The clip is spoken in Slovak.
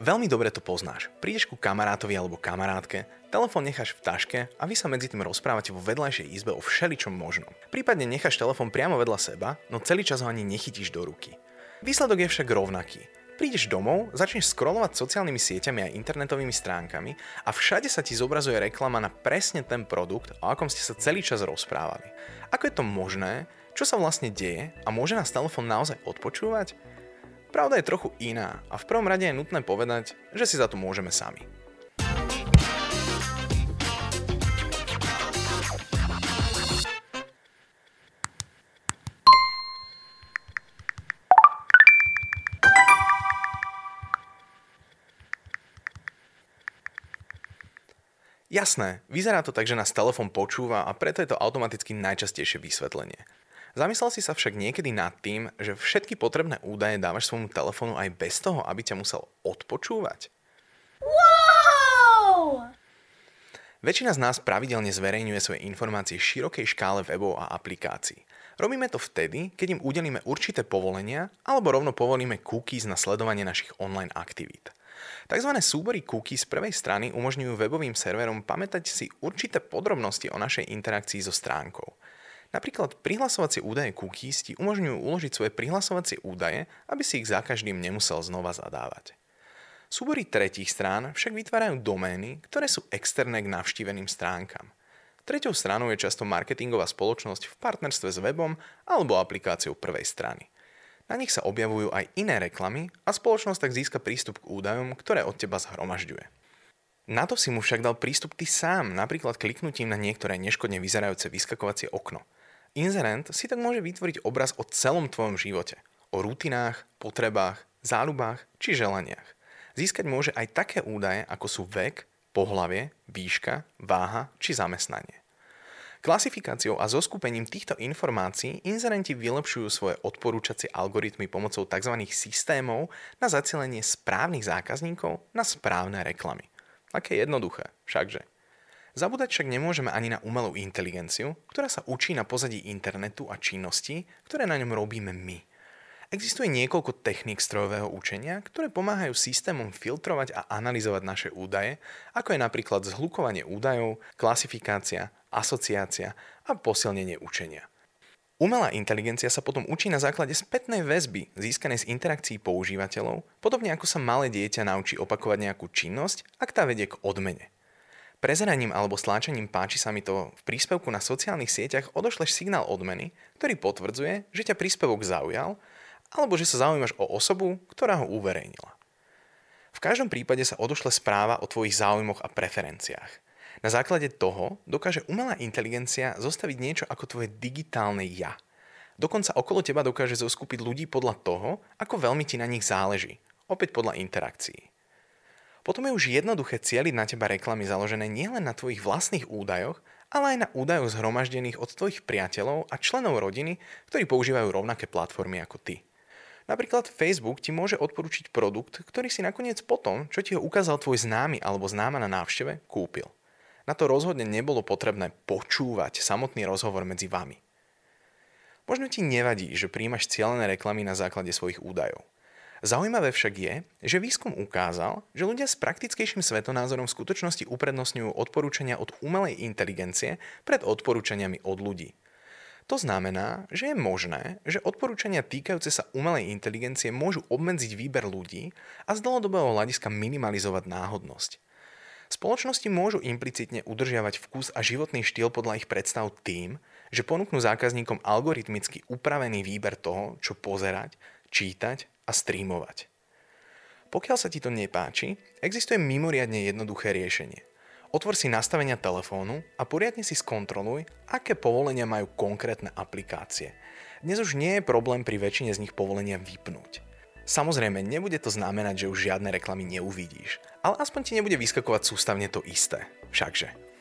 Veľmi dobre to poznáš. Prídeš ku kamarátovi alebo kamarátke, telefón necháš v taške a vy sa medzi tým rozprávate vo vedľajšej izbe o všeličom možnom. Prípadne necháš telefón priamo vedľa seba, no celý čas ho ani nechytíš do ruky. Výsledok je však rovnaký. Prídeš domov, začneš scrollovať sociálnymi sieťami a internetovými stránkami a všade sa ti zobrazuje reklama na presne ten produkt, o akom ste sa celý čas rozprávali. Ako je to možné? Čo sa vlastne deje? A môže nás telefón naozaj odpočúvať? Pravda je trochu iná a v prvom rade je nutné povedať, že si za to môžeme sami. Jasné, vyzerá to tak, že nás telefón počúva a preto je to automaticky najčastejšie vysvetlenie. Zamyslel si sa však niekedy nad tým, že všetky potrebné údaje dávaš svojmu telefónu aj bez toho, aby ťa musel odpočúvať? Wow! Väčšina z nás pravidelne zverejňuje svoje informácie širokej škále webov a aplikácií. Robíme to vtedy, keď im udelíme určité povolenia alebo rovno povolíme cookies na sledovanie našich online aktivít. Takzvané súbory cookies z prvej strany umožňujú webovým serverom pamätať si určité podrobnosti o našej interakcii so stránkou. Napríklad prihlasovacie údaje cookies ti umožňujú uložiť svoje prihlasovacie údaje, aby si ich za každým nemusel znova zadávať. Súbory tretích strán však vytvárajú domény, ktoré sú externé k navštíveným stránkam. Treťou stranou je často marketingová spoločnosť v partnerstve s webom alebo aplikáciou prvej strany. Na nich sa objavujú aj iné reklamy a spoločnosť tak získa prístup k údajom, ktoré od teba zhromažďuje. Na to si mu však dal prístup ty sám, napríklad kliknutím na niektoré neškodne vyzerajúce vyskakovacie okno – Inzerent si tak môže vytvoriť obraz o celom tvojom živote. O rutinách, potrebách, záľubách či želaniach. Získať môže aj také údaje, ako sú vek, pohlavie, výška, váha či zamestnanie. Klasifikáciou a zoskupením týchto informácií inzerenti vylepšujú svoje odporúčacie algoritmy pomocou tzv. systémov na zacielenie správnych zákazníkov na správne reklamy. Aké jednoduché, všakže. Zabúdať však nemôžeme ani na umelú inteligenciu, ktorá sa učí na pozadí internetu a činností, ktoré na ňom robíme my. Existuje niekoľko techník strojového učenia, ktoré pomáhajú systémom filtrovať a analyzovať naše údaje, ako je napríklad zhlukovanie údajov, klasifikácia, asociácia a posilnenie učenia. Umelá inteligencia sa potom učí na základe spätnej väzby získanej z interakcií používateľov, podobne ako sa malé dieťa naučí opakovať nejakú činnosť, ak tá vedie k odmene. Prezeraním alebo sláčaním páči sa mi to v príspevku na sociálnych sieťach odošleš signál odmeny, ktorý potvrdzuje, že ťa príspevok zaujal alebo že sa zaujímaš o osobu, ktorá ho uverejnila. V každom prípade sa odošle správa o tvojich záujmoch a preferenciách. Na základe toho dokáže umelá inteligencia zostaviť niečo ako tvoje digitálne ja. Dokonca okolo teba dokáže zoskupiť ľudí podľa toho, ako veľmi ti na nich záleží. Opäť podľa interakcií. Potom je už jednoduché cieliť na teba reklamy založené nielen na tvojich vlastných údajoch, ale aj na údajoch zhromaždených od tvojich priateľov a členov rodiny, ktorí používajú rovnaké platformy ako ty. Napríklad Facebook ti môže odporučiť produkt, ktorý si nakoniec potom, čo ti ho ukázal tvoj známy alebo známa na návšteve, kúpil. Na to rozhodne nebolo potrebné počúvať samotný rozhovor medzi vami. Možno ti nevadí, že príjmaš cieľené reklamy na základe svojich údajov. Zaujímavé však je, že výskum ukázal, že ľudia s praktickejším svetonázorom v skutočnosti uprednostňujú odporúčania od umelej inteligencie pred odporúčaniami od ľudí. To znamená, že je možné, že odporúčania týkajúce sa umelej inteligencie môžu obmedziť výber ľudí a z dlhodobého hľadiska minimalizovať náhodnosť. Spoločnosti môžu implicitne udržiavať vkus a životný štýl podľa ich predstav tým, že ponúknú zákazníkom algoritmicky upravený výber toho, čo pozerať, čítať a streamovať. Pokiaľ sa ti to nepáči, existuje mimoriadne jednoduché riešenie. Otvor si nastavenia telefónu a poriadne si skontroluj, aké povolenia majú konkrétne aplikácie. Dnes už nie je problém pri väčšine z nich povolenia vypnúť. Samozrejme, nebude to znamenať, že už žiadne reklamy neuvidíš, ale aspoň ti nebude vyskakovať sústavne to isté. Všakže.